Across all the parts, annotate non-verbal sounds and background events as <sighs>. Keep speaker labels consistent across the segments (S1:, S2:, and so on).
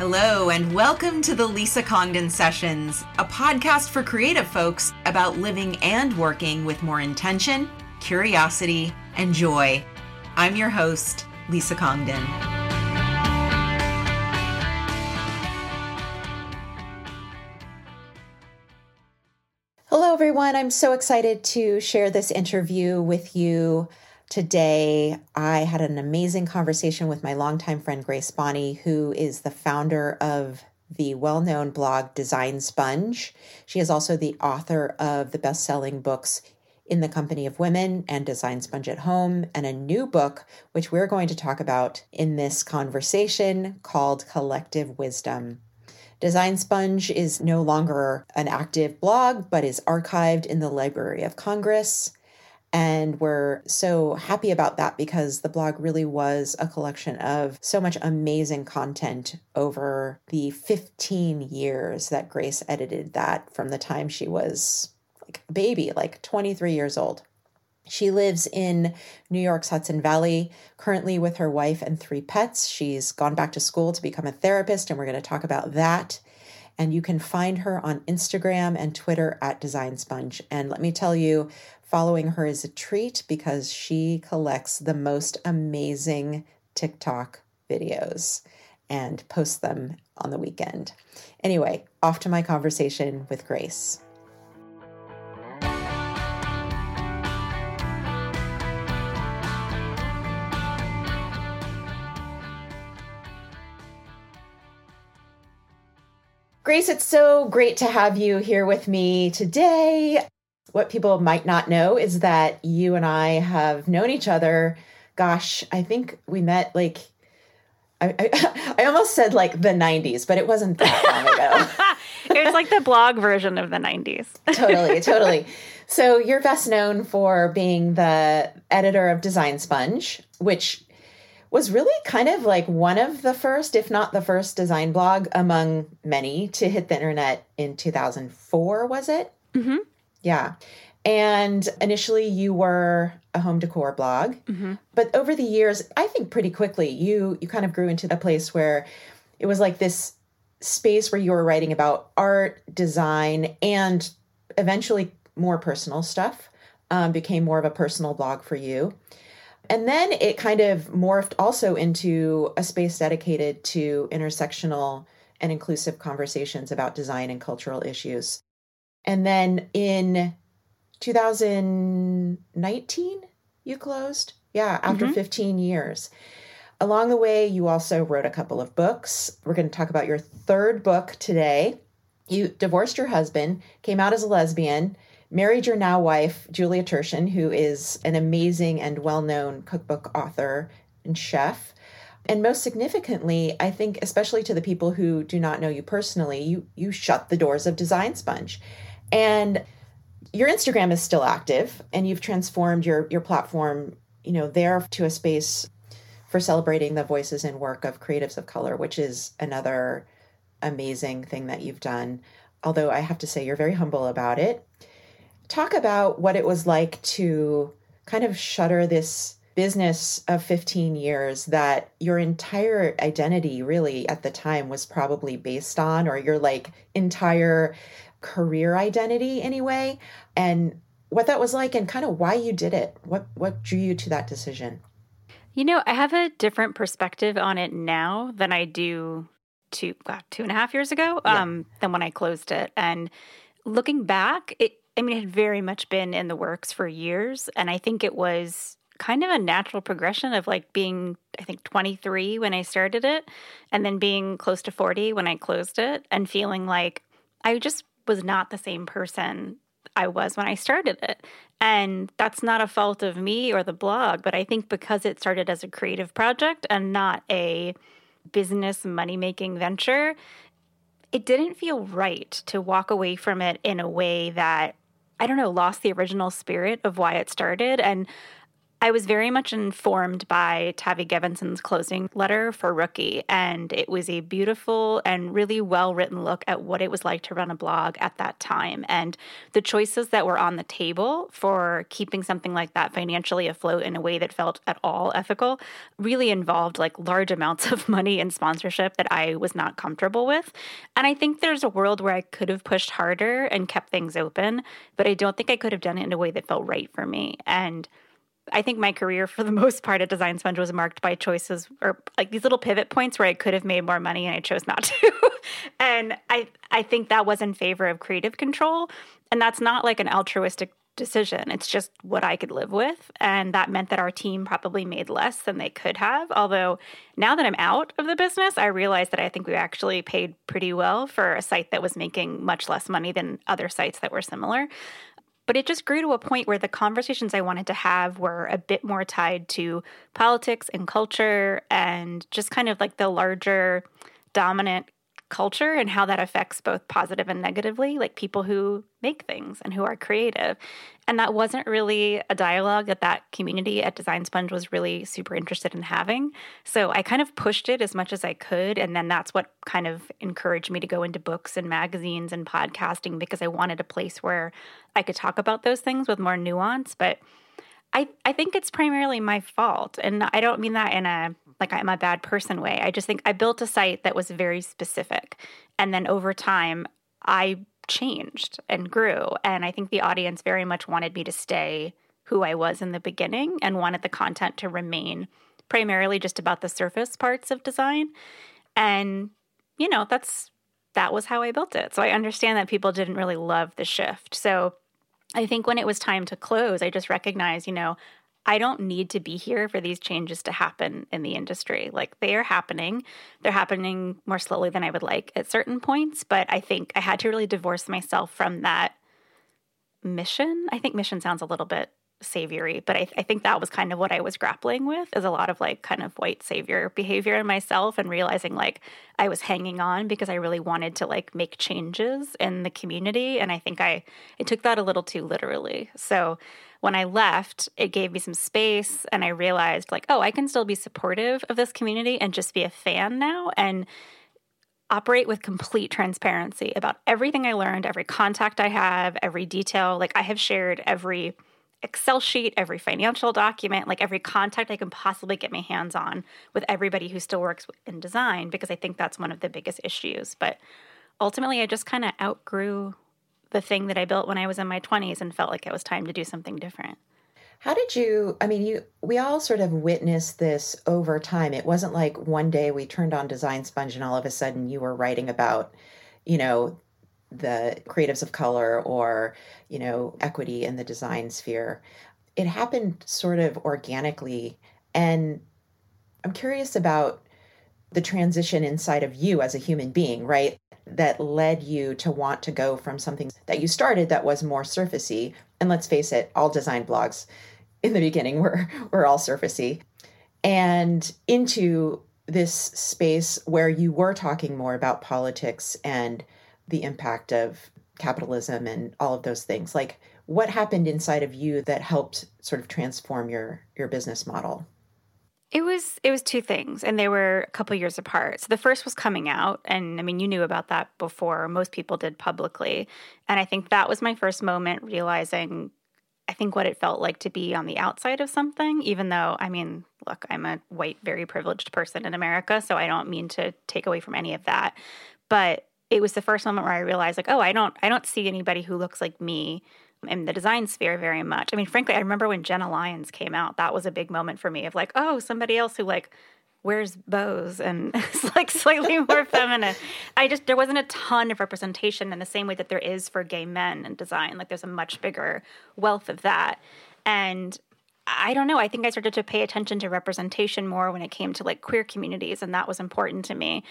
S1: Hello, and welcome to the Lisa Congdon Sessions, a podcast for creative folks about living and working with more intention, curiosity, and joy. I'm your host, Lisa Congdon. Hello, everyone. I'm so excited to share this interview with you Today, I had an amazing conversation with my longtime friend Grace Bonney, who is the founder of the well known blog Design Sponge. She is also the author of the best selling books In the Company of Women and Design Sponge at Home, and a new book, which we're going to talk about in this conversation called Collective Wisdom. Design Sponge is no longer an active blog, but is archived in the Library of Congress. And we're so happy about that because the blog really was a collection of so much amazing content over the 15 years that Grace edited that from the time she was like a baby, like 23 years old. She lives in New York's Hudson Valley, currently with her wife and three pets. She's gone back to school to become a therapist, and we're going to talk about that. And you can find her on Instagram and Twitter at Design Sponge. And let me tell you, Following her is a treat because she collects the most amazing TikTok videos and posts them on the weekend. Anyway, off to my conversation with Grace. Grace, it's so great to have you here with me today what people might not know is that you and I have known each other. Gosh, I think we met like I, I, <laughs> I almost said like the 90s, but it wasn't that long
S2: ago. <laughs> it was like the blog version of the 90s. <laughs>
S1: totally, totally. So you're best known for being the editor of Design Sponge, which was really kind of like one of the first, if not the first, design blog among many to hit the internet in 2004, was it?
S2: Mm-hmm.
S1: Yeah. And initially you were a home decor blog, mm-hmm. but over the years, I think pretty quickly you you kind of grew into a place where it was like this space where you were writing about art, design, and eventually more personal stuff. Um, became more of a personal blog for you. And then it kind of morphed also into a space dedicated to intersectional and inclusive conversations about design and cultural issues. And then in 2019, you closed? Yeah, after mm-hmm. 15 years. Along the way, you also wrote a couple of books. We're going to talk about your third book today. You divorced your husband, came out as a lesbian, married your now wife, Julia Turshen, who is an amazing and well known cookbook author and chef. And most significantly, I think, especially to the people who do not know you personally, you, you shut the doors of Design Sponge. And your Instagram is still active and you've transformed your your platform, you know, there to a space for celebrating the voices and work of creatives of color, which is another amazing thing that you've done. Although I have to say you're very humble about it. Talk about what it was like to kind of shutter this business of 15 years that your entire identity really at the time was probably based on or your like entire career identity anyway. And what that was like and kind of why you did it. What what drew you to that decision?
S2: You know i have a different perspective on it now than i do two uh, two and a half years ago yeah. um than when i closed it. And looking back it i mean it had very much been in the works for years. And i think it was kind of a natural progression of like being i think 23 when i started it and then being close to 40 when i closed it and feeling like i just was not the same person I was when I started it. And that's not a fault of me or the blog, but I think because it started as a creative project and not a business money making venture, it didn't feel right to walk away from it in a way that, I don't know, lost the original spirit of why it started. And I was very much informed by Tavi Gevinson's closing letter for Rookie, and it was a beautiful and really well written look at what it was like to run a blog at that time. And the choices that were on the table for keeping something like that financially afloat in a way that felt at all ethical really involved like large amounts of <laughs> money and sponsorship that I was not comfortable with. And I think there's a world where I could have pushed harder and kept things open, but I don't think I could have done it in a way that felt right for me. And I think my career, for the <laughs> most part, at Design Sponge was marked by choices or like these little pivot points where I could have made more money and I chose not <laughs> to. and I, I think that was in favor of creative control. And that's not like an altruistic decision. It's just what I could live with. And that meant that our team probably made less than they could have. Although now that I'm out of the business, I realize that I think we actually paid pretty well for a site that was making much less money than other sites that were similar. But it just grew to a point where the conversations I wanted to have were a bit more tied to politics and culture and just kind of like the larger dominant culture and how that affects both positive and negatively, like people who make things and who are creative. And that wasn't really a dialogue that that community at Design Sponge was really super interested in having. So I kind of pushed it as much as I could. And then that's what kind of encouraged me to go into books and magazines and podcasting because I wanted a place where I could talk about those things with more nuance. But I, I think it's primarily my fault. And I don't mean that in a like I'm a bad person way. I just think I built a site that was very specific. And then over time, I changed and grew. And I think the audience very much wanted me to stay who I was in the beginning and wanted the content to remain primarily just about the surface parts of design. And, you know, that's that was how I built it. So I understand that people didn't really love the shift. So I think when it was time to close, I just recognized, you know, I don't need to be here for these changes to happen in the industry. Like they are happening. They're happening more slowly than I would like at certain points, but I think I had to really divorce myself from that mission. I think mission sounds a little bit saviory, but I, I, think that was kind of what I was grappling with is a lot of like kind of white savior behavior in myself and realizing like I was hanging on because I really wanted to like make changes in the community. And I think I, I took that a little too literally. So when I left, it gave me some space and I realized like, oh, I can still be supportive of this community and just be a fan now and operate with complete transparency about everything I learned, every contact I have, every detail. Like I have shared every Excel sheet, every financial document, like every contact I can possibly get my hands on with everybody who still works in design because I think that's one of the biggest issues. But ultimately, I just kind of outgrew the thing that I built when I was in my 20s and felt like it was time to do something different.
S1: How did you I mean you we all sort of witnessed this over time. It wasn't like one day we turned on Design Sponge and all of a sudden you were writing about, you know, the creatives of color or, you know, equity in the design sphere. It happened sort of organically and I'm curious about the transition inside of you as a human being, right? that led you to want to go from something that you started that was more surfacey and let's face it all design blogs in the beginning were were all surfacey and into this space where you were talking more about politics and the impact of capitalism and all of those things like what happened inside of you that helped sort of transform your your business model
S2: it was it was two things, and they were a couple years apart. So the first was coming out, and I mean, you knew about that before most people did publicly, and I think that was my first moment realizing, I think what it felt like to be on the outside of something. Even though, I mean, look, I'm a white, very privileged person in America, so I don't mean to take away from any of that, but it was the first moment where I realized, like, oh, I don't, I don't see anybody who looks like me in the design sphere very much. I mean, frankly, I remember when Jenna Lyons came out, that was a big moment for me of like, oh, somebody else who like wears bows and <laughs> is like slightly more <laughs> feminine. I just there wasn't a ton of representation in the same way that there is for gay men in design. Like there's a much bigger wealth of that. And I don't know. I think I started to pay attention to representation more when it came to like queer communities, and that was important to me.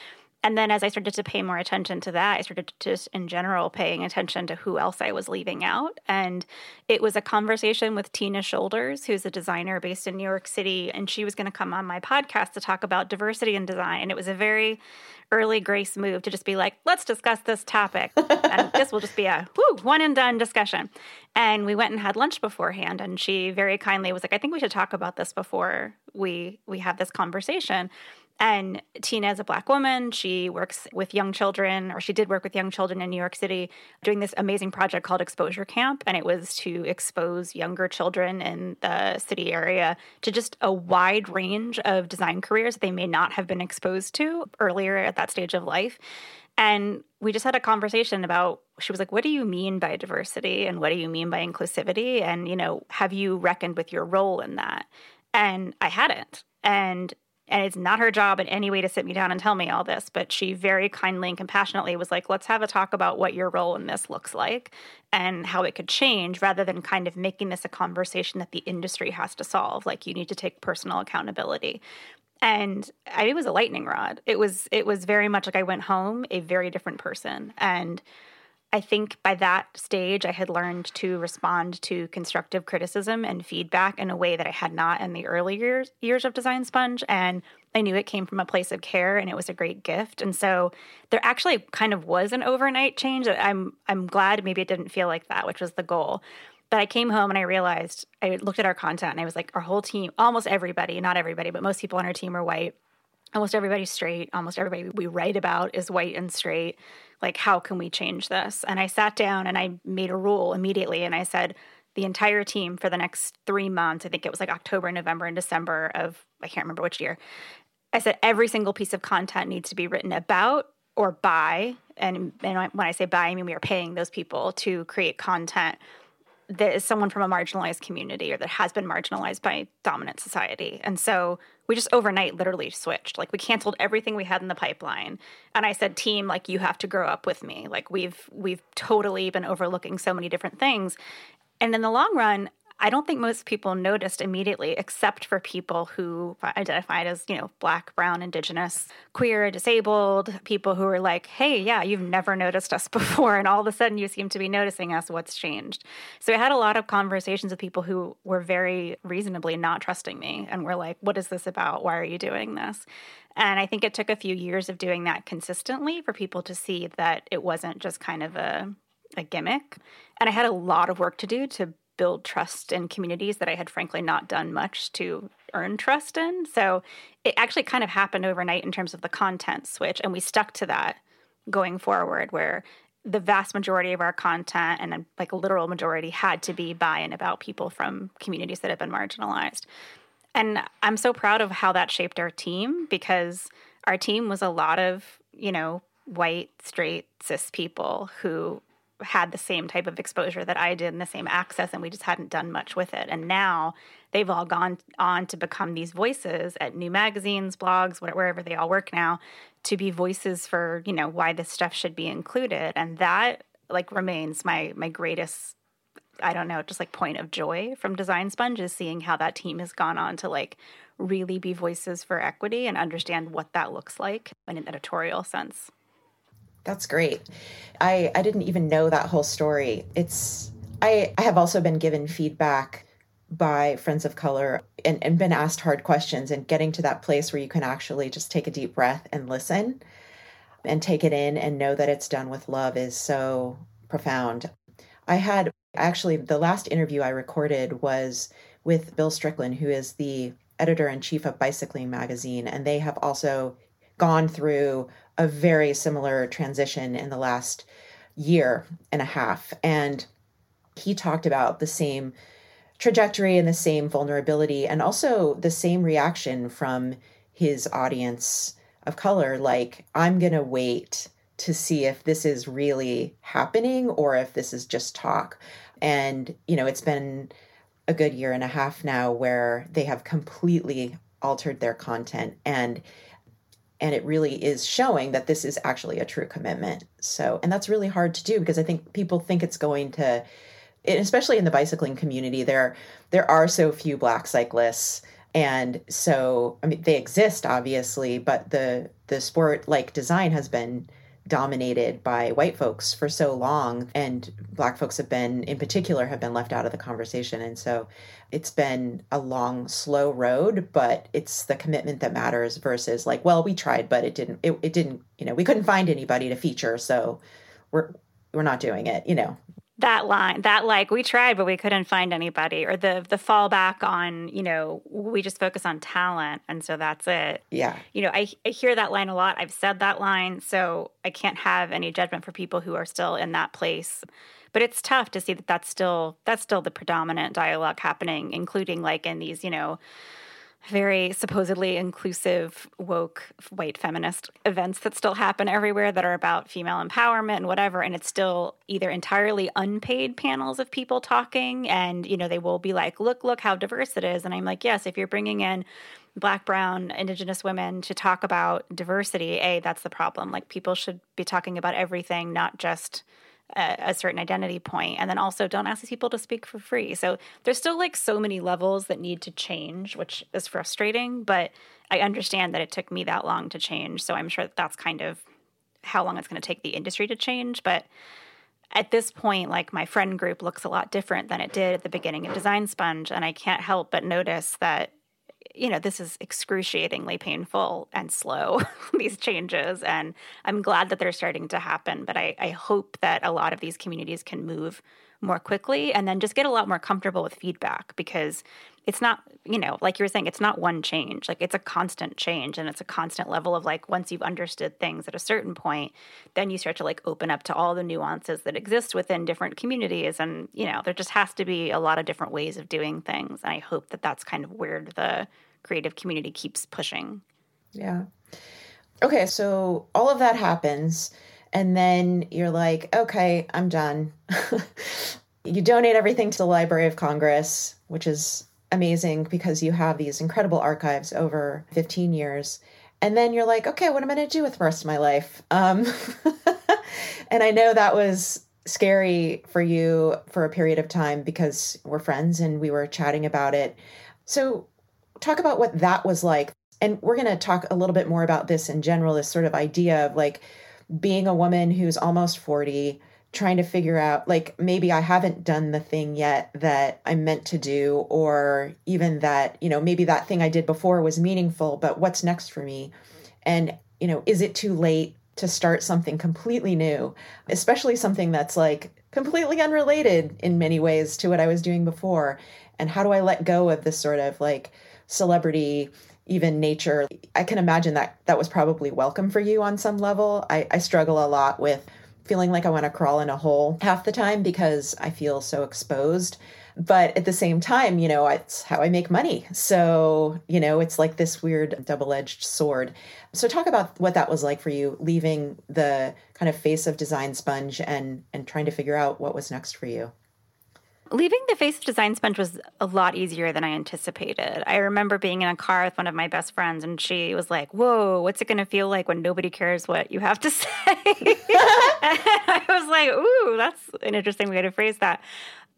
S2: And then as I started to pay more attention to that, I started to just in general paying attention to who else I was leaving out. And it was a conversation with Tina Shoulders, who's a designer based in New York City. And she was going to come on my podcast to talk about diversity in design. And it was a very early grace move to just be like, let's discuss this topic. <laughs> and this will just be a one and done discussion. And we went and had lunch beforehand. And she very kindly was like, I think we should talk about this before we we have this conversation. And Tina is a black woman. She works with young children, or she did work with young children in New York City, doing this amazing project called Exposure Camp. And it was to expose younger children in the city area to just a wide range of design careers they may not have been exposed to earlier at that stage of life. And we just had a conversation about, she was like, What do you mean by diversity? And what do you mean by inclusivity? And, you know, have you reckoned with your role in that? And I hadn't. And and it's not her job in any way to sit me down and tell me all this, but she very kindly and compassionately was like, let's have a talk about what your role in this looks like and how it could change rather than kind of making this a conversation that the industry has to solve. Like, you need to take personal accountability. And I, it was a lightning rod. It was it was very much like I went home a very different person. And I think by that stage, I had learned to respond to constructive criticism and feedback in a way that I had not in the early years, years of Design Sponge. And I knew it came from a place of care and it was a great gift. And so there actually kind of was an overnight change. I'm, I'm glad maybe it didn't feel like that, which was the goal. But I came home and I realized I looked at our content and I was like, our whole team, almost everybody, not everybody, but most people on our team are white. Almost everybody's straight. Almost everybody we write about is white and straight like how can we change this and i sat down and i made a rule immediately and i said the entire team for the next three months i think it was like october november and december of i can't remember which year i said every single piece of content needs to be written about or by and, and when i say by i mean we are paying those people to create content that is someone from a marginalized community or that has been marginalized by dominant society. And so we just overnight literally switched. Like we canceled everything we had in the pipeline. And I said, team, like you have to grow up with me. Like we've we've totally been overlooking so many different things. And in the long run, I don't think most people noticed immediately, except for people who identified as, you know, black, brown, indigenous, queer, disabled, people who were like, hey, yeah, you've never noticed us <laughs> before. And all of a sudden you seem to be noticing us. What's changed? So I had a lot of conversations with people who were very reasonably not trusting me and were like, what is this about? Why are you doing this? And I think it took a few years of doing that consistently for people to see that it wasn't just kind of a, a gimmick. And I had a lot of work to do to build trust in communities that I had frankly not done much to earn trust in. So it actually kind of happened overnight in terms of the content switch. And we stuck to that going forward, where the vast majority of our content and like a literal majority had to be by and about people from communities that have been marginalized. And I'm so proud of how that shaped our team because our team was a lot of, you know, white, straight, cis people who had the same type of exposure that I did and the same access, and we just hadn't done much with it. And now they've all gone on to become these voices at new magazines, blogs, wherever they all work now, to be voices for you know why this stuff should be included. And that like remains my my greatest I don't know, just like point of joy from Design Sponge is seeing how that team has gone on to like really be voices for equity and understand what that looks like in an editorial sense.
S1: That's great. I I didn't even know that whole story. It's I I have also been given feedback by friends of color and, and been asked hard questions and getting to that place where you can actually just take a deep breath and listen and take it in and know that it's done with love is so profound. I had actually the last interview I recorded was with Bill Strickland, who is the editor in chief of Bicycling Magazine, and they have also gone through a very similar transition in the last year and a half. And he talked about the same trajectory and the same vulnerability and also the same reaction from his audience of color like i'm going to wait to see if this is really happening or if this is just talk and you know it's been a good year and a half now where they have completely altered their content and and it really is showing that this is actually a true commitment. So and that's really hard to do because i think people think it's going to especially in the bicycling community there there are so few black cyclists. And so, I mean, they exist obviously, but the the sport like design has been dominated by white folks for so long and black folks have been in particular have been left out of the conversation. And so it's been a long slow road but it's the commitment that matters versus like well we tried but it didn't it, it didn't you know we couldn't find anybody to feature so we're we're not doing it you know
S2: that line that like we tried but we couldn't find anybody or the the fallback on you know we just focus on talent and so that's it.
S1: Yeah.
S2: You know I, I hear that line a lot. I've said that line so i can't have any judgment for people who are still in that place. But it's tough to see that that's still that's still the predominant dialogue happening including like in these you know very supposedly inclusive, woke, white feminist events that still happen everywhere that are about female empowerment and whatever. And it's still either entirely unpaid panels of people talking, and, you know, they will be like, look, look how diverse it is. And I'm like, yes, if you're bringing in black, brown, indigenous women to talk about diversity, A, that's the problem. Like, people should be talking about everything, not just a, certain identity point. And then also don't ask these people to speak for free. So there's still like so many levels that need to change which is frustrating but i understand that it took me that long to change. So i'm sure that that's kind of how long it's going to take the industry to change. But at this point like my friend group looks a lot different than it did at the beginning of design sponge and i can't help but notice that you know, this is excruciatingly painful and slow, <laughs> these changes. And I'm glad that they're starting to happen. But I, I hope that a lot of these communities can move more quickly and then just get a lot more comfortable with feedback because it's not, you know, like you were saying, it's not one change. Like it's a constant change and it's a constant level of like once you've understood things at a certain point, then you start to like open up to all the nuances that exist within different communities. And, you know, there just has to be a lot of different ways of doing things. And I hope that that's kind of where the creative community keeps pushing.
S1: Yeah. Okay, so all of that happens and then you're like, okay, I'm done. <laughs> you donate everything to the Library of Congress, which is amazing because you have these incredible archives over 15 years. And then you're like, okay, what am I going to do with the rest of my life? Um, <laughs> and I know that was scary for you for a period of time because we're friends and we were chatting about it. So, talk about what that was like. And we're going to talk a little bit more about this in general this sort of idea of like being a woman who's almost 40 trying to figure out like maybe I haven't done the thing yet that I'm meant to do or even that you know maybe that thing I did before was meaningful but what's next for me? And you know is it too late to start something completely new? Especially something that's like completely unrelated in many ways to what I was doing before. And how do I let go of this sort of like celebrity even nature. I can imagine that that was probably welcome for you on some level. I, I struggle a lot with feeling like i want to crawl in a hole half the time because i feel so exposed. But at the same time you know it's how i make money. So you know it's like this weird double-edged sword. So talk about what that was like for you leaving the kind of face of design sponge and and trying to figure out what was next for you
S2: Leaving the face of design sponge was a lot easier than I anticipated. I remember being in a car with one of my best friends, and she was like, Whoa, what's it going to feel like when nobody cares what you have to <laughs> say? I was like, Ooh, that's an interesting way to phrase that.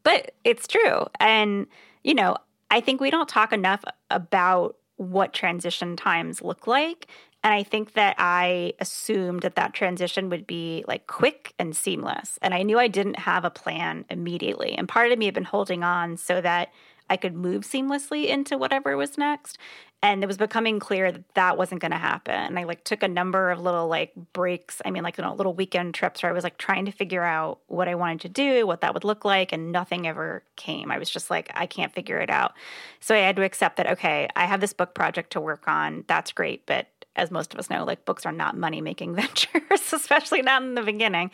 S2: But it's true. And, you know, I think we don't talk enough about what transition times look like and I think that I assumed that that transition would be like quick and seamless. And I knew I didn't have a plan immediately. And part of me had been holding on so that I could move seamlessly into whatever was next. And it was becoming clear that that wasn't going to happen. And I like took a number of little like breaks. I mean, like you know, little weekend trips where I was like trying to figure out what I wanted to do, what that would look like, and nothing ever came. I was just like, I can't figure it out. So I had to accept that. Okay, I have this book project to work on. That's great, but as most of us know, like books are not money making <laughs> ventures, especially not in the beginning,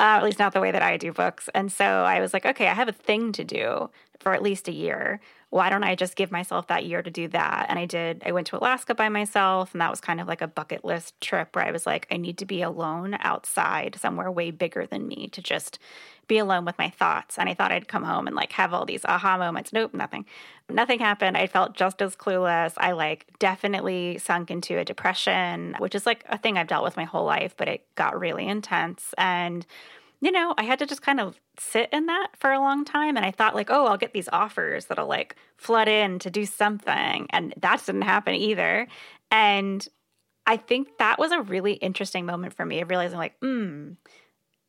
S2: uh, at least not the way that I do books. And so I was like, okay, I have a thing to do for at least a year. Why don't I just give myself that year to do that? And I did. I went to Alaska by myself, and that was kind of like a bucket list trip where I was like, I need to be alone outside somewhere way bigger than me to just be alone with my thoughts. And I thought I'd come home and like have all these aha moments. Nope, nothing. Nothing happened. I felt just as clueless. I like definitely sunk into a depression, which is like a thing I've dealt with my whole life, but it got really intense. And you know, I had to just kind of sit in that for a long time. And I thought, like, oh, I'll get these offers that'll like flood in to do something. And that didn't happen either. And I think that was a really interesting moment for me of realizing, like, hmm,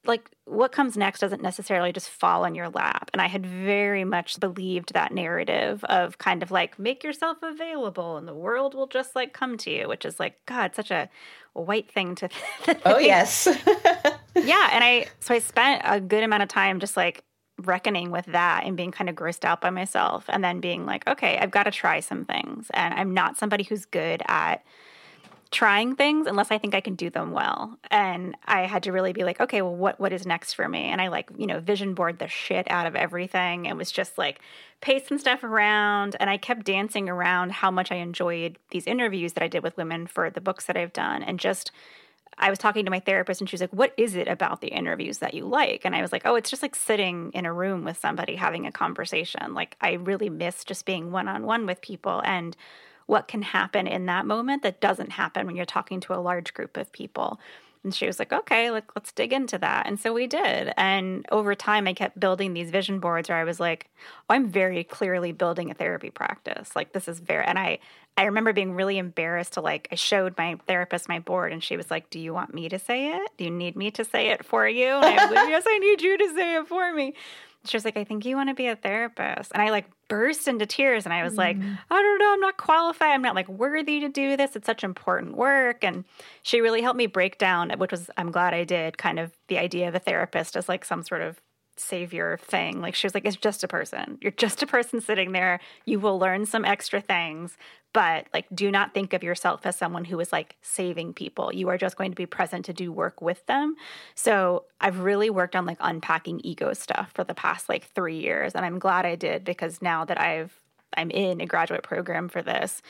S2: like what comes next doesn't necessarily just fall in your lap. And I had very much believed that narrative of kind of like make yourself available and the world will just like come to you, which is like, God, such a white thing to. <laughs>
S1: Oh, yes. <laughs>
S2: yeah. And I, so I spent a good amount of time just like reckoning with that and being kind of grossed out by myself and then being like, okay, I've got to try some things. And I'm not somebody who's good at, trying things unless I think I can do them well. And I had to really be like, okay, well, what what is next for me? And I like, you know, vision board the shit out of everything. It was just like some stuff around. And I kept dancing around how much I enjoyed these interviews that I did with women for the books that I've done. And just I was talking to my therapist and she was like, What is it about the interviews that you like? And I was like, Oh, it's just like sitting in a room with somebody having a conversation. Like, I really miss just being one on one with people. And what can happen in that moment that doesn't happen when you're talking to a large group of people. And she was like, okay, like, let's dig into that. And so we did. And over time, I kept building these vision boards where I was like, oh, I'm very clearly building a therapy practice. Like, this is very, and I, I remember being really embarrassed to like, I showed my therapist my board and she was like, Do you want me to say it? Do you need me to say it for you? And I was like, Yes, I need you to say it for me she was like, I think you want to be a therapist. And I like burst into tears and I was mm. like, I don't know, I'm not qualified. I'm not like worthy to do this. It's such important work. And she really helped me break down, which was, I'm glad I did, kind of the idea of a therapist as like some sort of savior thing. Like she was like, it's just a person. You're just a person sitting there. You will learn some extra things, but like do not think of yourself as someone who is like saving people. You are just going to be present to do work with them. So I've really worked on like unpacking ego stuff for the past like three years. And I'm glad I did because now that I've I'm in a graduate program for this,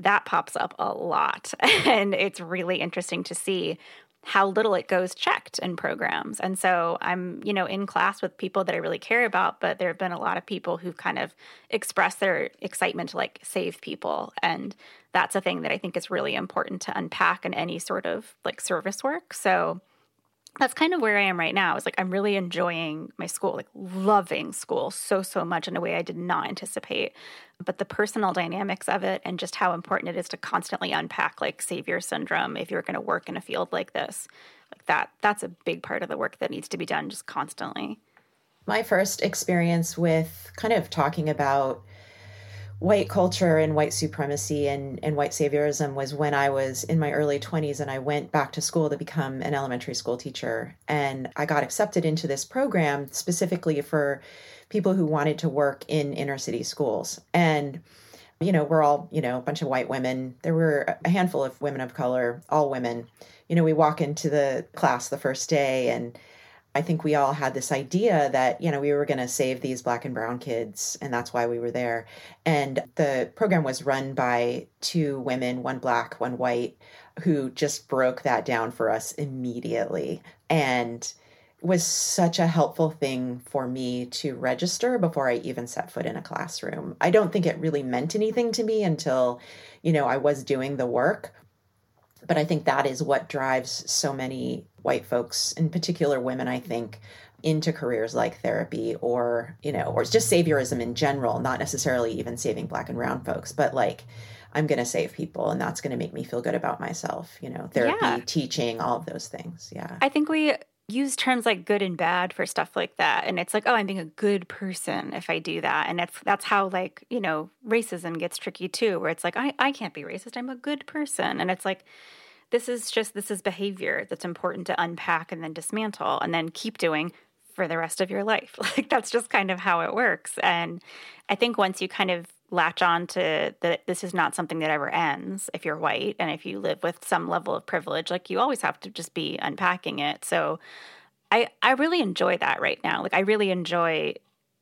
S2: that pops up a lot. <laughs> and it's really interesting to see how little it goes checked in programs. And so I'm, you know, in class with people that I really care about, but there have been a lot of people who've kind of expressed their excitement to like save people. And that's a thing that I think is really important to unpack in any sort of like service work. So that's kind of where I am right now. Is like I'm really enjoying my school, like loving school so so much in a way I did not anticipate. But the personal dynamics of it and just how important it is to constantly unpack like savior syndrome if you're going to work in a field like this. Like that that's a big part of the work that needs to be done just constantly.
S1: My first experience with kind of talking about white culture and white supremacy and, and white saviorism was when I was in my early 20s and I went back to school to become an elementary school teacher. And I got accepted into this program specifically for people who wanted to work in inner city schools. And, you know, we're all, you know, a bunch of white women. There were a handful of women of color, all women. You know, we walk into the class the first day and I think we all had this idea that, you know, we were going to save these black and brown kids, and that's why we were there. And the program was run by two women, one black, one white, who just broke that down for us immediately. And was such a helpful thing for me to register before I even set foot in a classroom. I don't think it really meant anything to me until, you know, I was doing the work but I think that is what drives so many white folks, in particular women, I think, into careers like therapy or, you know, or just saviorism in general, not necessarily even saving black and brown folks, but like, I'm going to save people and that's going to make me feel good about myself, you know, therapy, yeah. teaching, all of those things. Yeah.
S2: I think we use terms like good and bad for stuff like that. And it's like oh i'm being a good person if i do that. And that's that's how like you know racism gets tricky too where it's like i, I can't be racist. I'm a good person. And it's like this is just this is behavior that's important to unpack and then dismantle and then keep doing for the rest of your life. <laughs> Like that's just kind of how it works. And i think once you kind of latch on to that this is not something that ever ends if you're white and if you live with some level of privilege like you always have to just be unpacking it. So i i really enjoy that right now. Like i really enjoy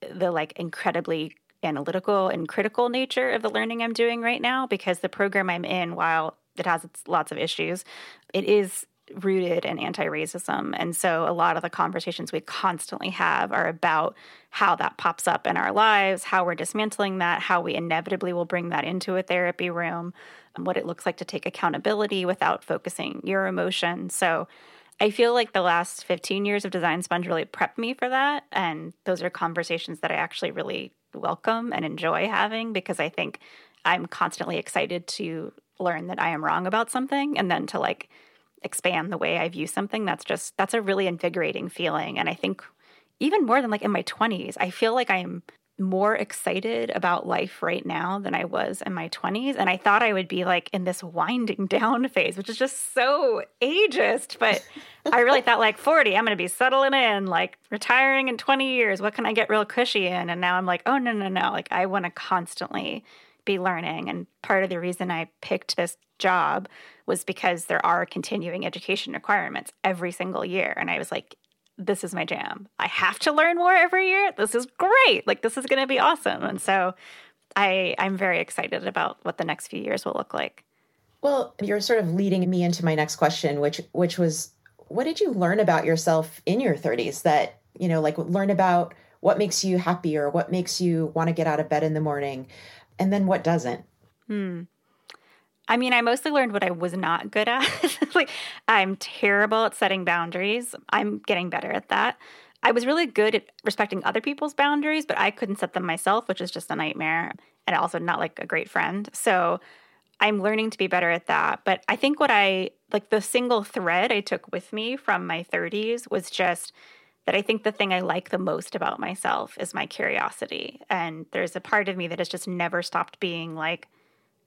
S2: the like incredibly analytical and critical nature of the learning i'm doing right now because the program i'm in while it has its lots of issues it is rooted in anti-racism and so a lot of the conversations we constantly have are about how that pops up in our lives how we're dismantling that how we inevitably will bring that into a therapy room and what it looks like to take accountability without focusing your emotions so I feel like the last 15 years of Design Sponge really prepped me for that. And those are conversations that I actually really welcome and enjoy having because I think I'm constantly excited to learn that I am wrong about something and then to like expand the way I view something. That's just, that's a really invigorating feeling. And I think even more than like in my 20s, I feel like I'm more excited about life right now than I was in my 20s. And I thought I would be like in this winding <laughs> down phase, which is just so ageist. But I really thought like 40, I'm going to be settling in, like retiring in 20 years. What can I get real cushy in? And now I'm like, oh, no, no, no. Like I want to constantly be learning. And part of the reason I picked this job was because there are continuing education requirements every single year. And I was like, this is my jam. I have to learn more every year. This is great. Like this is going to be awesome. And so I I'm very excited about what the next few years will look like.
S1: Well, you're sort of leading me into my next question, which which was what did you learn about yourself in your 30s that, you know, like learn about what makes you happy or what makes you want to get out of bed in the morning and then what doesn't?
S2: Hmm. I mean, I mostly learned what I was not good at. <laughs> like, I'm terrible at setting boundaries. I'm getting better at that. I was really good at respecting other people's boundaries, but I couldn't set them myself, which is just a nightmare. And also not like a great friend. So I'm learning to be better at that. But I think what I like the single thread I took with me from my 30s was just that I think the thing I like the most about myself is my curiosity. And there's a part of me that has just never stopped being like,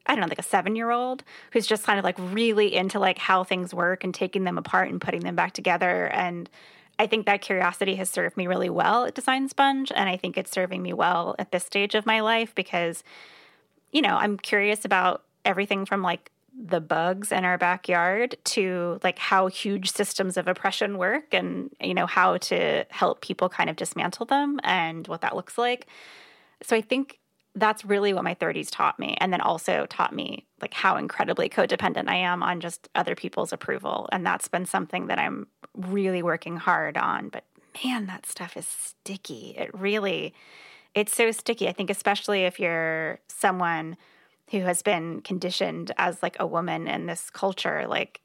S2: I don't know, like a seven year old who's just kind of like really into like how things work and taking them apart and putting them back together. And I think that curiosity has served me really well at Design Sponge. And I think it's serving me well at this stage of my life because, you know, I'm curious about everything from like the bugs in our backyard to like how huge systems of oppression work and, you know, how to help people kind of dismantle them and what that looks like. So I think that's really what my 30s taught me and then also taught me like how incredibly codependent i am on just other people's approval and that's been something that i'm really working hard on but man that stuff is sticky. It really it's so sticky. I think especially if you're someone who has been conditioned as like a woman in this culture like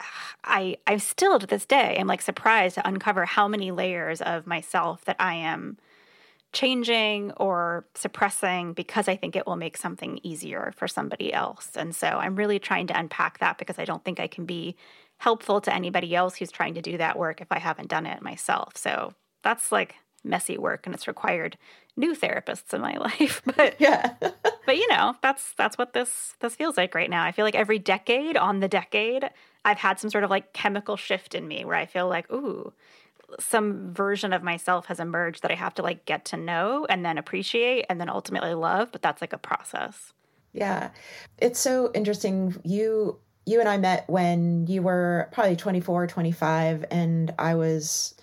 S2: <sighs> i i still to this day am like surprised to uncover how many layers of myself that i am changing or suppressing because I think it will make something easier for somebody else. And so I'm really trying to unpack that because I don't think I can be helpful to anybody else who's trying to do that work if I haven't done it myself. So that's like messy work and it's required new therapists in my <laughs> life. But yeah. <laughs> but you know, that's that's what this this feels like right now. I feel like every decade on the decade, I've had some sort of like chemical shift in me where I feel like, ooh, some version of myself has emerged that I have to like get to know and then appreciate and then ultimately love, but that's like a process.
S1: Yeah. It's so interesting. You you and I met when you were probably 24, 25 and I was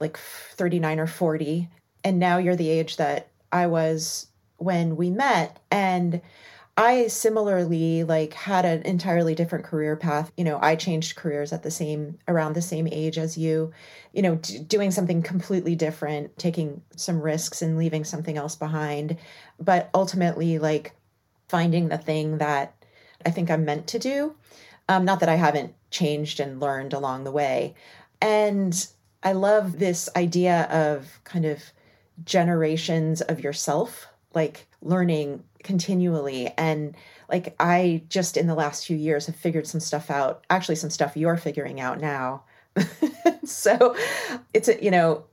S1: like 39 or 40 and now you're the age that I was when we met and I similarly like had an entirely different career path. You know, I changed careers at the same around the same age as you. You know, d- doing something completely different, taking some risks and leaving something else behind, but ultimately like finding the thing that I think I'm meant to do. Um, not that I haven't changed and learned along the way. And I love this idea of kind of generations of yourself, like learning continually. And like i just in the last few years have figured some stuff out actually some stuff you're figuring out now. <laughs> So it's a, you know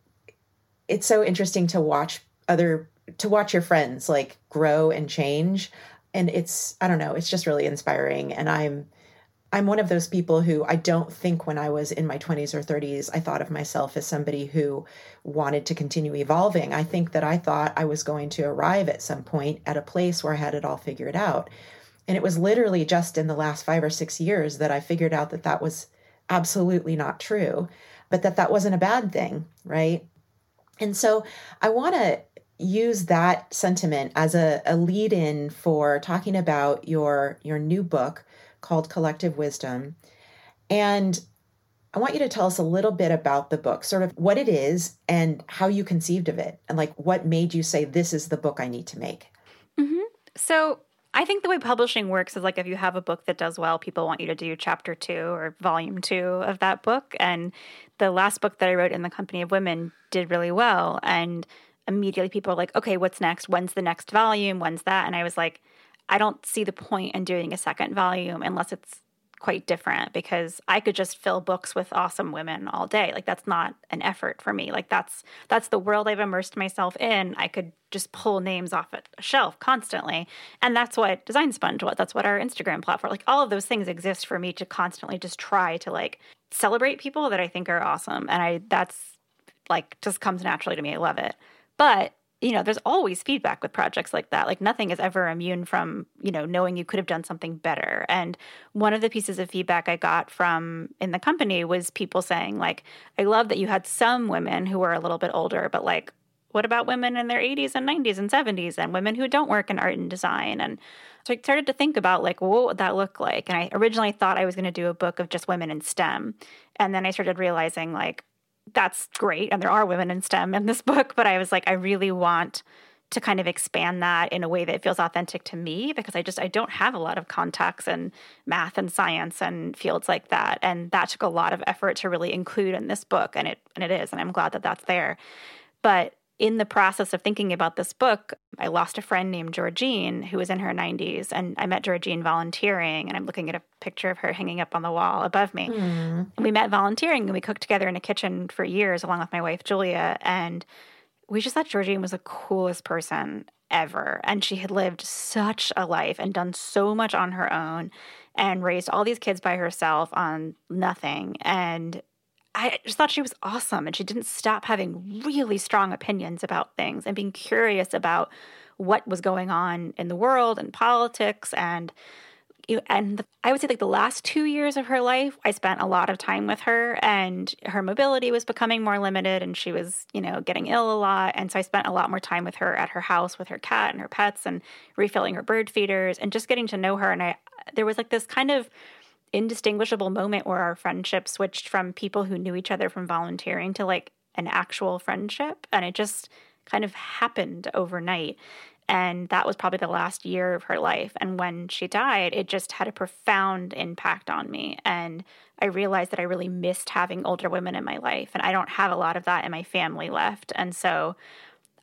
S1: it's so interesting to watch other to watch your friends like grow and change. And it's i don't know it's just really inspiring. And i'm I'm one of those people who I don't think when I was in my 20s or 30s, I thought of myself as somebody who wanted to continue evolving. I think that I thought I was going to arrive at some point at a place where I had it all figured out. And it was literally just in the last five or six years that I figured out that that was absolutely not true, but that that wasn't a bad thing, right? And so I want to use that sentiment as a, a lead in for talking about your your new book called Collective Wisdom. And I want you to tell us a little bit about the book, sort of what it is and how you conceived of it, and like what made you say, this is the book I need to make.
S2: Mm-hmm. So I think the way publishing works is like if you have a book that does well, people want you to do chapter two or volume two of that book. And the last book that I wrote in the Company of Women did really well. And immediately people are like, okay, what's next? When's the next volume? When's that? And I was like, I don't see the point in doing a second volume unless it's quite different because I could just fill books with awesome women all day. Like that's not an effort for me. Like that's that's the world I've immersed myself in. I could just pull names off a shelf constantly. And that's what Design Sponge was. That's what our Instagram platform. Like all of those things exist for me to constantly just try to like celebrate people that I think are awesome. And I that's like just comes naturally to me. I love it. But you know, there's always feedback with projects like that. Like nothing is ever immune from, you know, knowing you could have done something better. And one of the pieces of feedback I got from in the company was people saying, like, I love that you had some women who were a little bit older, but like, what about women in their 80s and 90s and 70s and women who don't work in art and design? And so I started to think about like, what would that look like? And I originally thought I was going to do a book of just women in STEM. And then I started realizing like, that's great. And there are women in STEM in this <laughs> book, but I was like, I really want to kind of expand that in a way that feels authentic to me because I just I don't have a lot of contacts in math and science and fields like that and that took a lot of effort to really include in this book and it and it is and I'm glad that that's there but in the process of thinking about this book, I lost a friend named Georgine who was in her 90s. And I met Georgine volunteering, and I'm looking at a picture of her hanging up on the wall above me. Mm. And we met volunteering, and we cooked together in a kitchen for years, along with my wife, Julia. And we just thought Georgine was the coolest person ever. And she had lived such a life and done so much on her own and raised all these kids by herself on nothing. And I just thought she was awesome. And she didn't stop having really strong opinions about things and being curious about what was going on in the world and politics and and the, I would say like the last two years of her life, I spent a lot of time with her, and her mobility was becoming more limited, and she was, you know, getting ill a lot, and so I spent a lot more time with her at her house with her cat and her pets, and refilling her bird feeders, and just getting to know her. And I, there was like this kind of indistinguishable moment where our friendship switched from people who knew each other from volunteering to like an actual friendship. And it just kind of happened overnight. And that was probably the last year of her life. And when she died, it just had a profound impact on me. And I realized that I really missed having older women in my life. And I don't have a lot of that in my family left. And so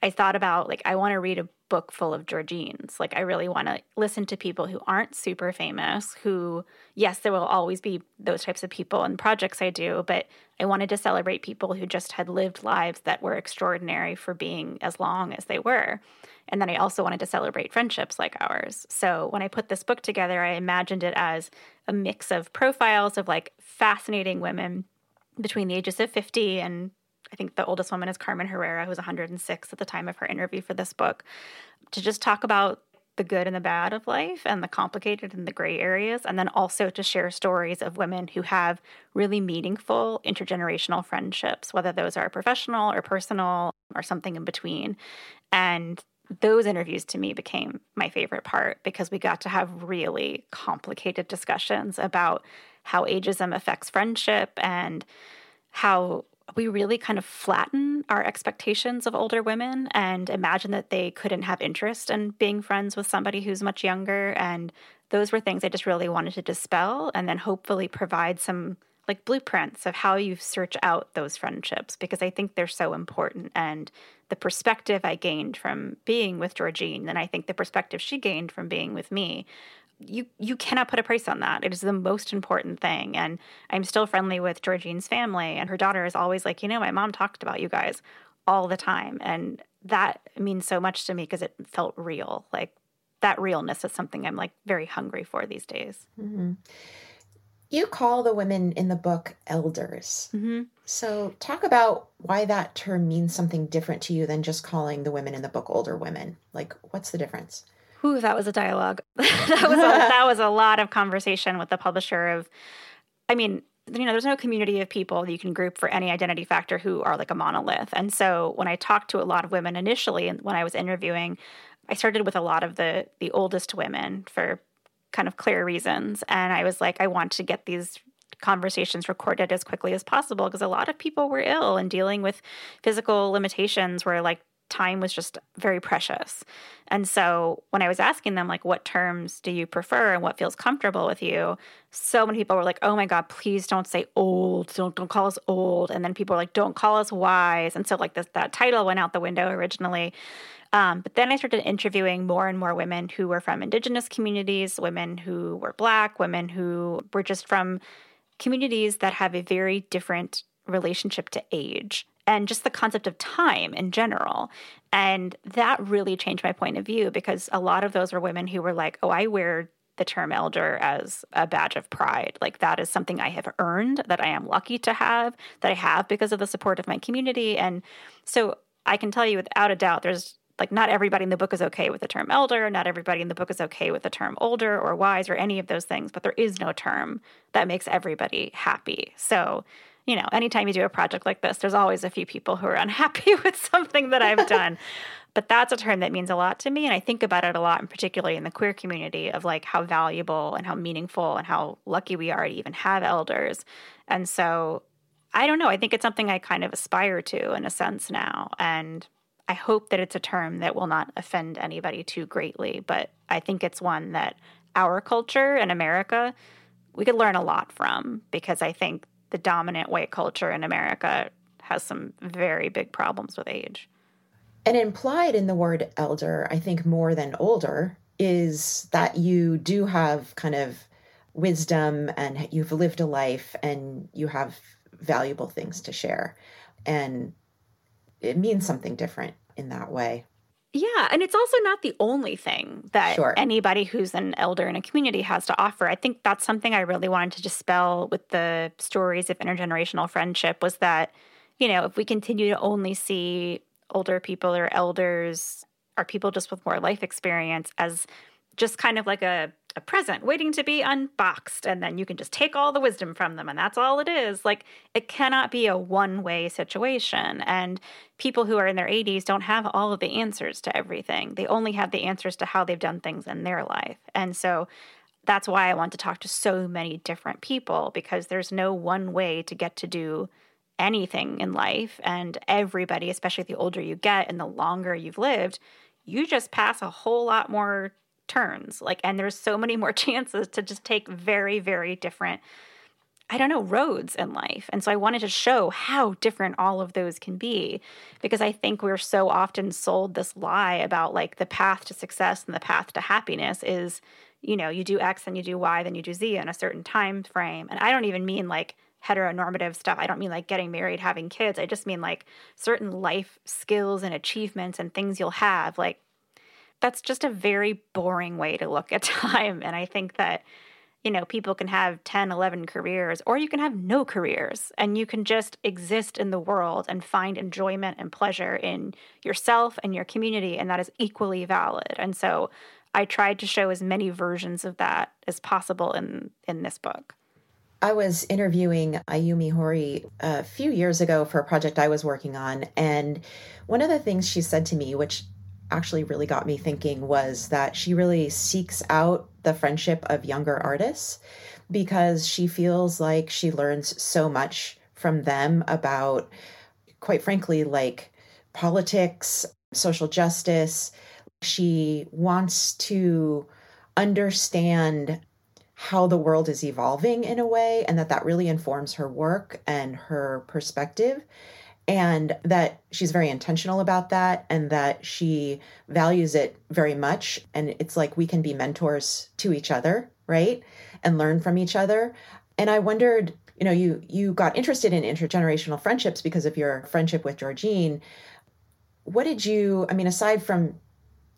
S2: I thought about like, I want to read a book full of Georgines. Like, I really want to listen to people who aren't super famous, who, yes, there will always be those types of people in projects I do, but I wanted to celebrate people who just had lived lives that were extraordinary for being as long as they were. And then I also wanted to celebrate friendships like ours. So when I put this book together, I imagined it as a mix of profiles of like fascinating women between the ages of 50 and I think the oldest woman is Carmen Herrera, who was 106 at the time of her interview for this book, to just talk about the good and the bad of life and the complicated and the gray areas, and then also to share stories of women who have really meaningful intergenerational friendships, whether those are professional or personal or something in between. And those interviews to me became my favorite part because we got to have really complicated discussions about how ageism affects friendship and how we really kind of flatten our expectations of older women and imagine that they couldn't have interest in being friends with somebody who's much younger. And those were things I just really wanted to dispel and then hopefully provide some like blueprints of how you search out those friendships because I think they're so important. And the perspective I gained from being with Georgine, and I think the perspective she gained from being with me you you cannot put a price on that. It is the most important thing. And I'm still friendly with Georgine's family and her daughter is always like, you know, my mom talked about you guys all the time. And that means so much to me because it felt real. Like that realness is something I'm like very hungry for these days. Mm-hmm.
S1: You call the women in the book elders. Mm-hmm. So, talk about why that term means something different to you than just calling the women in the book older women. Like, what's the difference?
S2: Whew, that was a dialogue. <laughs> that was a, that was a lot of conversation with the publisher. Of, I mean, you know, there's no community of people that you can group for any identity factor who are like a monolith. And so when I talked to a lot of women initially, and when I was interviewing, I started with a lot of the the oldest women for kind of clear reasons, and I was like, I want to get these conversations recorded as quickly as possible because a lot of people were ill and dealing with physical limitations where like time was just very precious. And so when I was asking them, like, what terms do you prefer and what feels comfortable with you? So many people were like, oh my God, please don't say old. Don't, don't call us old. And then people were like, don't call us wise. And so, like, this, that title went out the window originally. Um, but then I started interviewing more and more women who were from indigenous communities, women who were Black, women who were just from communities that have a very different relationship to age and just the concept of time in general. And that really changed my point of view because a lot of those were women who were like, oh, I wear the term elder as a badge of pride. Like that is something I have earned, that I am lucky to have, that I have because of the support of my community. And so I can tell you without a doubt, there's like not everybody in the book is okay with the term elder, not everybody in the book is okay with the term older or wise or any of those things, but there is no term that makes everybody happy. So you know, anytime you do a project like this, there's always a few people who are <laughs> unhappy with something that I've done. <laughs> but that's a term that means a lot to me. And I think about it a lot, and particularly in the queer community, of like how valuable and how meaningful and how lucky we are to even have elders. And so I don't know. I think it's something I kind of aspire to in a sense now. And I hope that it's a term that will not offend anybody too greatly. But I think it's one that our culture in America, we could learn a lot from because I think the dominant white culture in America has some very big problems with age.
S1: And implied in the word elder, I think more than older, is that you do have kind of wisdom and you've lived a life and you have valuable things to share. And it means something different in that way.
S2: Yeah, and it's also not the only thing that sure. anybody who's an elder in a community has to offer. I think that's something I really wanted to dispel with the stories of intergenerational friendship was that, you know, if we continue to only see older people or elders or people just with more life experience as just kind of like a, a present waiting to be unboxed and then you can just take all the wisdom from them and that's all it is. Like it cannot be a one way situation and people who are in their 80s don't have all of the answers to everything. They only have the answers to how they've done things in their life. And so that's why i want to talk to so many different people because there's no one way to get to do anything in life and everybody especially the older you get and the longer you've lived you just pass a whole lot more turns like and there's so many more <laughs> chances to just take very very different I don't know, roads in life. And so I wanted to show how different all of those can be because I think we're so often sold this lie about like the path to success and the path to happiness is, you know, you do X and you do Y, then you do Z in a certain time frame. And I don't even mean like heteronormative stuff. I don't mean like getting married, having kids. I just mean like certain life skills and achievements and things you'll have. Like that's just a very boring way to look at <laughs> time. And I think that, you know, people can have 10, 11 careers, or you can have no careers, and you can just exist in the world and find enjoyment and pleasure in yourself and your community. And that is equally valid. And so I tried to show as many versions of that as possible in, in this book.
S1: I was interviewing Ayumi Horie a few years ago for a project I was working on. And one of the things she said to me, which actually really got me thinking was that she really seeks out the friendship of younger artists because she feels like she learns so much from them about, quite frankly, like politics, social justice. She wants to understand how the world is evolving in a way and that that really informs her work and her perspective and that she's very intentional about that and that she values it very much. And it's like we can be mentors to each other right? And learn from each other. And i wondered you know you you got interested in intergenerational friendships because of your friendship with georgine. What did you i mean aside from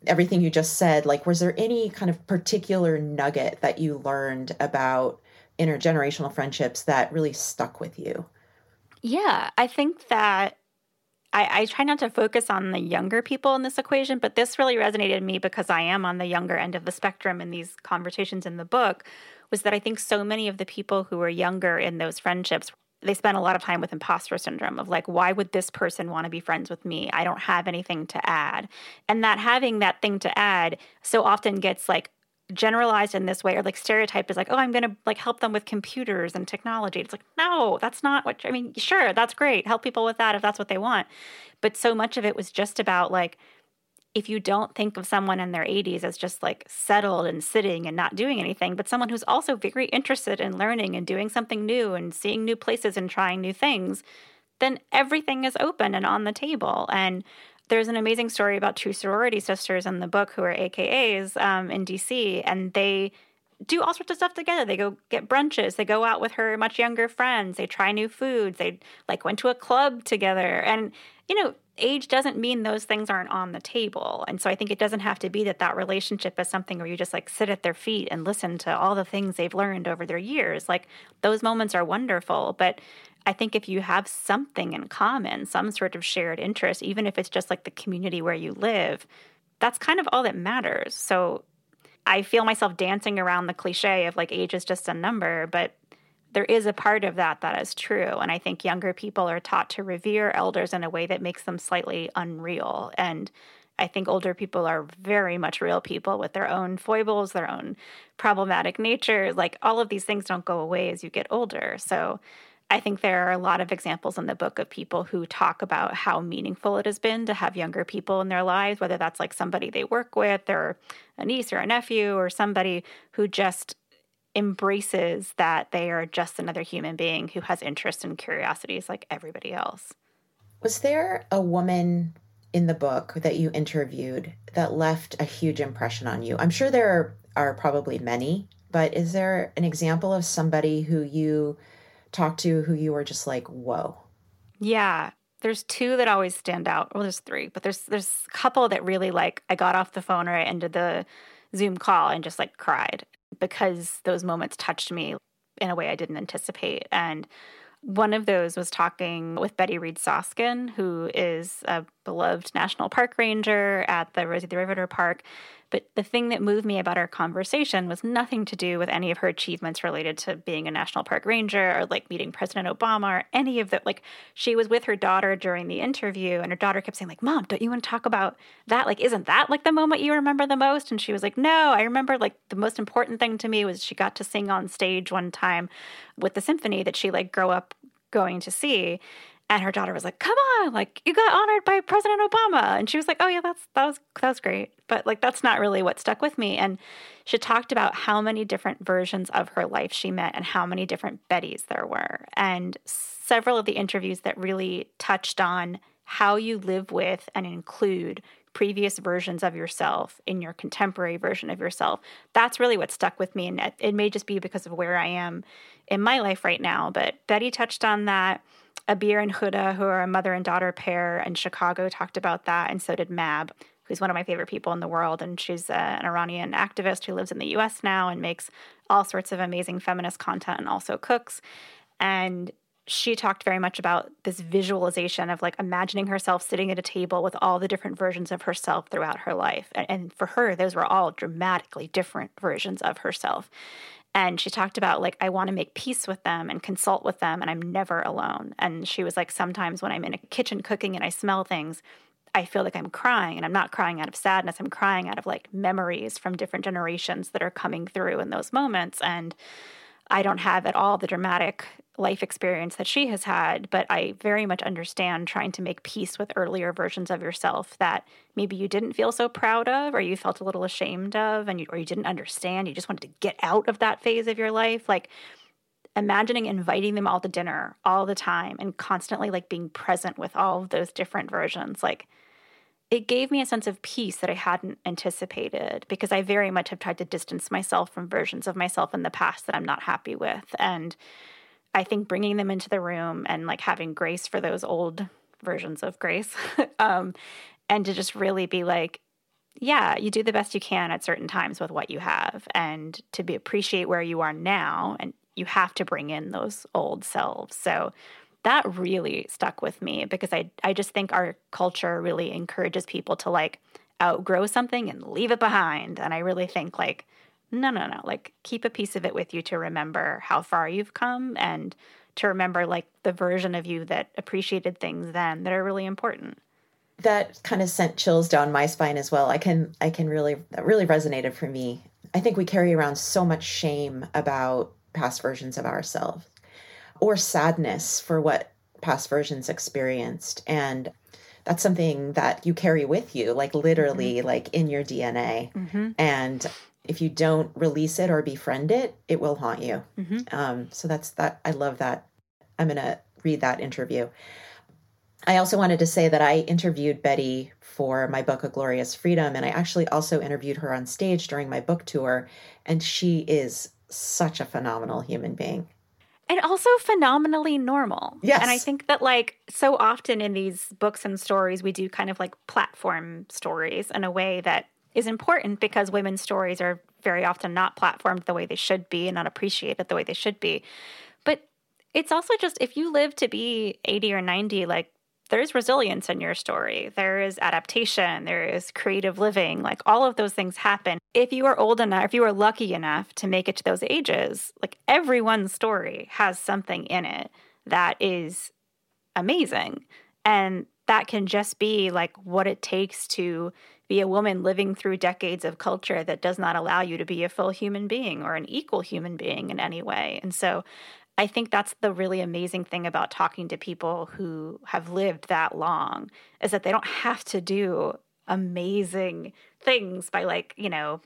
S1: everything you just said like was there any kind of particular nugget that you learned about intergenerational friendships that really stuck with you
S2: yeah, I think that I, I, try not to focus on the younger people in this equation, but this really resonated me because I am on the younger end of the spectrum in these conversations in the book. Was that I think so many of the people who were younger in those friendships, they spent a lot of time with imposter syndrome of like, why would this person want to be friends with me? I don't have anything to add. And that having that thing to add so often gets like generalized in this way or like stereotyped as like, oh, I'm going to like help them with computers and technology. It's like, no, that's not what I mean. Sure, that's great. Help people with that if that's what they want. But so much of it was just about like, if you don't think of someone in their 80s as just like settled and sitting and not doing anything, but someone who's also very interested in learning and doing something new and seeing new places and trying new things, then everything is open and on the table. And there's an amazing story about two sorority sisters in the book who are AKAs um, in DC, and they do all sorts of stuff together. They go get brunches. They go out with her much younger friends. They try new foods. They like went to a club together. And you know, age doesn't mean those things aren't on the table. And so I think it doesn't have to be that that relationship is something where you just like sit at their feet and listen to all the things they've learned over their years. Like those moments are wonderful, but I think if you have something in common, some sort of shared interest, even if it's just like the community where you live, that's kind of all that matters. So I feel myself dancing around the cliche of like age is just a number, but there is a part of that that is true. And I think younger people are taught to revere elders in a way that makes them slightly unreal. And I think older people are very much real people with their own foibles, their own problematic nature. Like all of these things don't go away as you get older. So I think there are a lot of examples in the book of people who talk about how meaningful it has been to have younger people in their lives, whether that's like somebody they work with or a niece or a nephew or somebody who just embraces that they are just another human being who has interests and curiosities like everybody else.
S1: Was there a woman in the book that you interviewed that left a huge impression on you? I'm sure there are, are probably many, but is there an example of somebody who you talked to who you were just like, whoa?
S2: Yeah. There's two that always stand out. Well, there's three, but there's there's a couple that really like I got off the phone or I ended the Zoom call and just like cried because those moments touched me in a way I didn't anticipate. And one of those was talking with Betty Reid Soskin, who is a beloved national park ranger at the Rosie the Riveter Park. But the thing that moved me about our conversation was nothing to do with any of her achievements related to being a national park ranger or like meeting President Obama or any of that. Like she was with her daughter during the interview and her daughter kept saying like, "Mom, don't you want to talk about that? Like isn't that like the moment you remember the most?" And she was like, "No, I remember like the most important thing to me was she got to sing on stage one time with the symphony that she like grew up going to see." And her daughter was like, "Come on, like you got honored by President Obama." And she was like, "Oh yeah, that's that was that was great." But like that's not really what stuck with me. And she talked about how many different versions of her life she met and how many different Bettys there were. And several of the interviews that really touched on how you live with and include previous versions of yourself in your contemporary version of yourself. That's really what stuck with me. And it may just be because of where I am in my life right now. But Betty touched on that. Abir and Huda, who are a mother and daughter pair in Chicago, talked about that, and so did Mab, who's one of my favorite people in the world. And she's uh, an Iranian activist who lives in the US now and makes all sorts of amazing feminist content and also cooks. And she talked very much about this visualization of like imagining herself sitting at a table with all the different versions of herself throughout her life. And for her, those were all dramatically different versions of herself. And she talked about, like, I want to make peace with them and consult with them, and I'm never alone. And she was like, sometimes when I'm in a kitchen cooking and I smell things, I feel like I'm crying, and I'm not crying out of sadness. I'm crying out of like memories from different generations that are coming through in those moments. And I don't have at all the dramatic life experience that she has had, but I very much understand trying to make peace with earlier versions of yourself that maybe you didn't feel so proud of or you felt a little ashamed of and you, or you didn't understand, you just wanted to get out of that phase of your life. Like imagining inviting them all to dinner all the time and constantly like being present with all of those different versions like it gave me a sense of peace that I hadn't anticipated because I very much have tried to distance myself from versions of myself in the past that I'm not happy with. And I think bringing them into the room and like having grace for those old versions of grace <laughs> um, and to just really be like, yeah, you do the best you can at certain times with what you have and to be appreciate where you are now and you have to bring in those old selves. So that really stuck with me because I I just think our culture really encourages people to like outgrow something and leave it behind. And I really think like no, no, no. Like keep a piece of it with you to remember how far you've come and to remember like the version of you that appreciated things then that are really important.
S1: That kind of sent chills down my spine as well. I can I can really that really resonated for me I think we carry around so much shame about past versions of ourselves or sadness for what past versions experienced. And that's something that you carry with you, like literally, mm-hmm. like in your DNA. Mm-hmm. And if you don't release it or befriend it, it will haunt you. Mm-hmm. Um, so that's that. I love that. I'm going to read that interview. I also wanted to say that I interviewed Betty for my book, A Glorious Freedom, and I actually also interviewed her on stage during my book tour. And she is such a phenomenal human being.
S2: And also phenomenally normal.
S1: Yes.
S2: And I think that, like, so often in these books and stories, we do kind of like platform stories in a way that is important because women's stories are very often not platformed the way they should be and not appreciated the way they should be. But it's also just if you live to be 80 or 90, like there's resilience in your story. There is adaptation, there is creative living. Like all of those things happen. If you are old enough, if you are lucky enough to make it to those ages, like everyone's story has something in it that is amazing. And that can just be like what it takes to be a woman living through decades of culture that does not allow you to be a full human being or an equal human being in any way. And so I think that's the really amazing thing about talking to people who have lived that long is that they don't have to do amazing things by like, you know,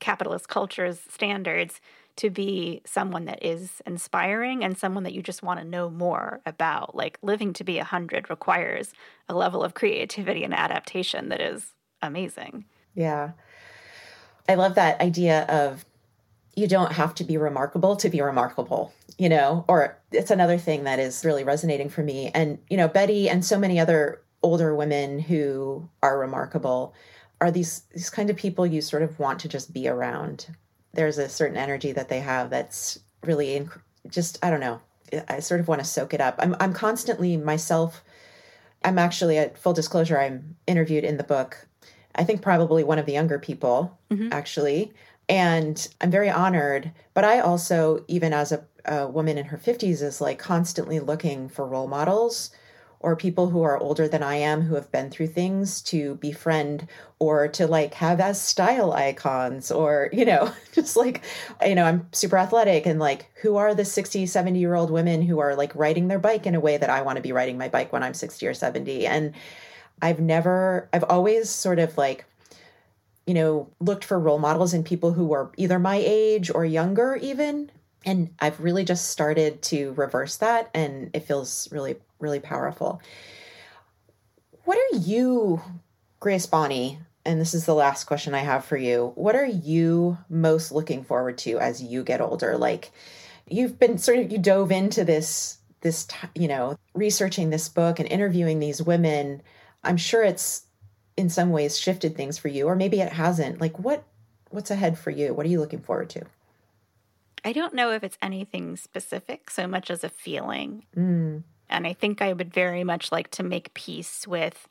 S2: capitalist culture's standards to be someone that is inspiring and someone that you just want to know more about. Like living to be a hundred requires a level of creativity and adaptation that is amazing.
S1: Yeah. I love that idea of you don't have to be remarkable to be remarkable, you know, or it's another thing that is really resonating for me. And, you know, Betty and so many other older women who are remarkable are these these kind of people you sort of want to just be around. There's a certain energy that they have that's really inc- just I don't know. I sort of want to soak it up. I'm I'm constantly myself I'm actually at full disclosure I'm interviewed in the book. I think probably one of the younger people mm-hmm. actually and I'm very honored. But I also, even as a, a woman in her 50s, is like constantly looking for role models or people who are older than I am who have been through things to befriend or to like have as style icons or, you know, <laughs> just like, you know, I'm super athletic and like, who are the 60, 70 year old women who are like riding their bike in a way that I want to be riding my bike when I'm 60 or 70? And I've never, I've always sort of like you know, looked for role models in people who were either my age or younger, even. And I've really just started to reverse that, and it feels really, really powerful. What are you, Grace Bonney? And this is the last question I have for you. What are you most looking forward to as you get older? Like, you've been sort of, you dove into this, this, you know, researching this book and interviewing these women. I'm sure it's in some ways shifted things for you or maybe it hasn't. Like what what's ahead for you? What are you looking forward to?
S2: I don't know if it's anything specific so much as a feeling. Mm. and i think i would very much like to make peace with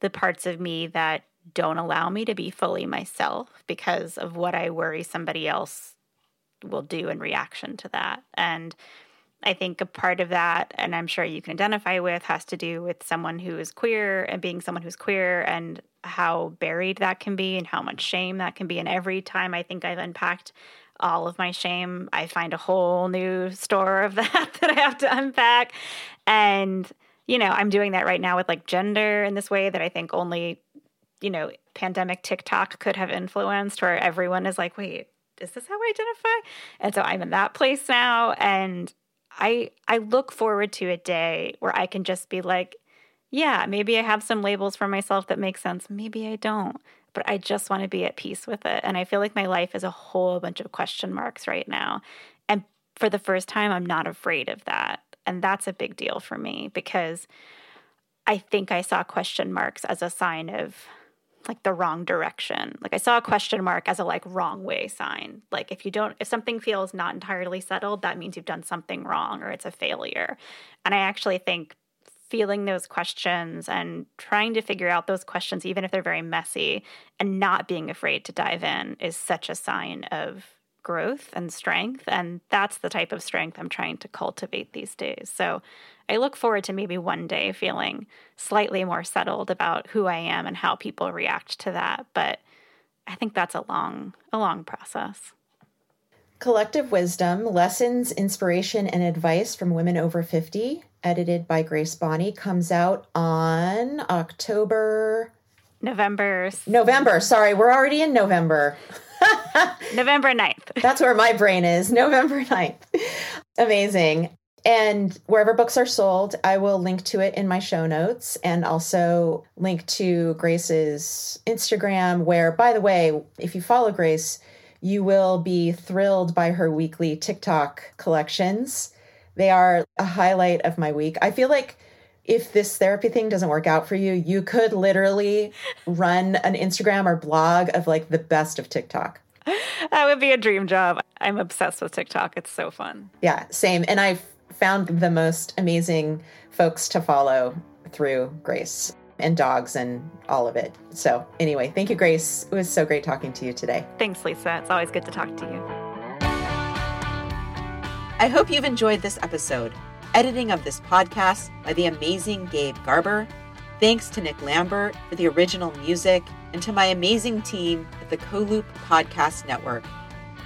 S2: the parts of me that don't allow me to be fully myself because of what i worry somebody else will do in reaction to that. And I think a part of that, and I'm sure you can identify with, has to do with someone who is queer and being someone who's queer and how buried that can be and how much shame that can be. And every time I think I've unpacked all of my shame, I find a whole new store of <laughs> that that I have to unpack. And, you know, I'm doing that right now with like gender in this way that I think only, you know, pandemic TikTok could have influenced, where everyone is like, wait, is this how I identify? And so I'm in that place now. And I I look forward to a day where I can just be like, yeah, maybe I have some labels for myself that make sense. Maybe I don't, but I just want to be at peace with it. And I feel like my life is a whole bunch of question marks right now. And for the first time, I'm not afraid of that. And that's a big deal for me because I think I saw question marks as a sign of like the wrong direction. Like I saw a question mark as a like wrong way sign. Like if you don't if something feels not entirely settled, that means you've done something wrong or it's a failure. And I actually think feeling those questions and trying to figure out those questions even if they're very messy and not being afraid to dive in is such a sign of growth and strength. And that's the type of strength I'm trying to cultivate these days. So I look forward to maybe one day feeling slightly more settled about who I am and how people react to that. But I think that's a long, a long process.
S1: Collective Wisdom Lessons, Inspiration, and Advice from Women Over 50, edited by Grace Bonney, comes out on October.
S2: November.
S1: November. Sorry, we're already in November. <laughs> <laughs>
S2: November 9th.
S1: That's where my brain is. <laughs> November 9th. Amazing. And wherever books are sold, I will link to it in my show notes and also link to Grace's Instagram, where, by the way, if you follow Grace, you will be thrilled by her weekly TikTok collections. They are a highlight of my week. I feel like if this therapy thing doesn't work out for you, you could literally run an Instagram or blog of like the best of TikTok.
S2: That would be a dream job. I'm obsessed with TikTok. It's so fun.
S1: Yeah, same. And I've found the most amazing folks to follow through Grace and dogs and all of it. So, anyway, thank you, Grace. It was so great talking to you today.
S2: Thanks, Lisa. It's always good to talk to you.
S1: I hope you've enjoyed this episode. Editing of this podcast by the amazing Gabe Garber. Thanks to Nick Lambert for the original music and to my amazing team at the CoLoop Podcast Network.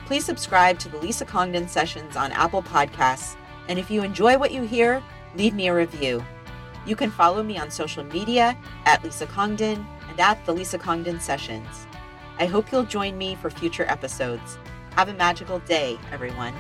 S1: Please subscribe to the Lisa Congdon Sessions on Apple Podcasts. And if you enjoy what you hear, leave me a review. You can follow me on social media at Lisa Congdon and at the Lisa Congdon Sessions. I hope you'll join me for future episodes. Have a magical day, everyone.